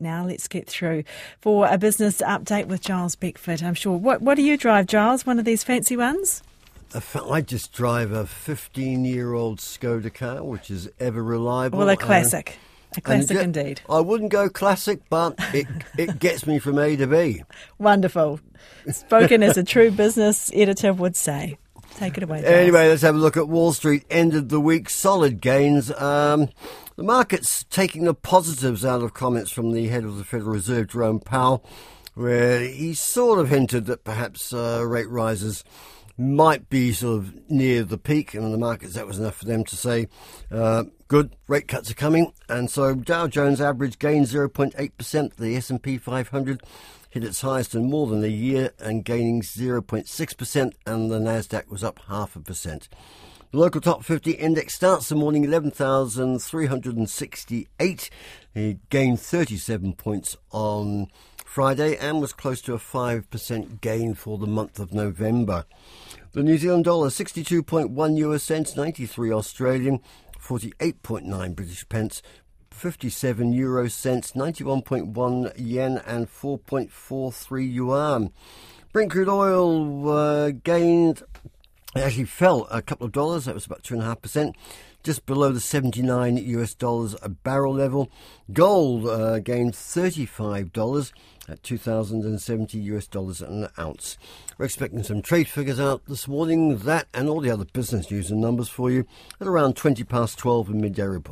Now let's get through for a business update with Giles Beckford. I'm sure. What what do you drive, Giles? One of these fancy ones? I just drive a 15 year old Skoda car, which is ever reliable. Well, a classic. Uh, a classic indeed. I wouldn't go classic, but it, it gets me from A to B. Wonderful. Spoken as a true business editor would say. Take it away. Anyway, let's have a look at Wall Street. Ended the week solid gains. Um, the market's taking the positives out of comments from the head of the Federal Reserve, Jerome Powell, where he sort of hinted that perhaps uh, rate rises might be sort of near the peak, and the markets that was enough for them to say, uh, good, rate cuts are coming. And so Dow Jones average gained 0.8%, the S&P 500 hit its highest in more than a year and gaining 0.6%, and the Nasdaq was up half a percent. The local top 50 index starts the morning 11,368. It gained 37 points on Friday and was close to a 5% gain for the month of November. The New Zealand dollar 62.1 US cents, 93 Australian, 48.9 British pence, 57 euro cents, 91.1 yen, and 4.43 yuan. Brent crude oil uh, gained, it actually fell a couple of dollars, that was about 2.5%, just below the 79 US dollars a barrel level. Gold uh, gained $35 at 2,070 US dollars an ounce. We're expecting some trade figures out this morning, that and all the other business news and numbers for you at around 20 past 12 in midday report.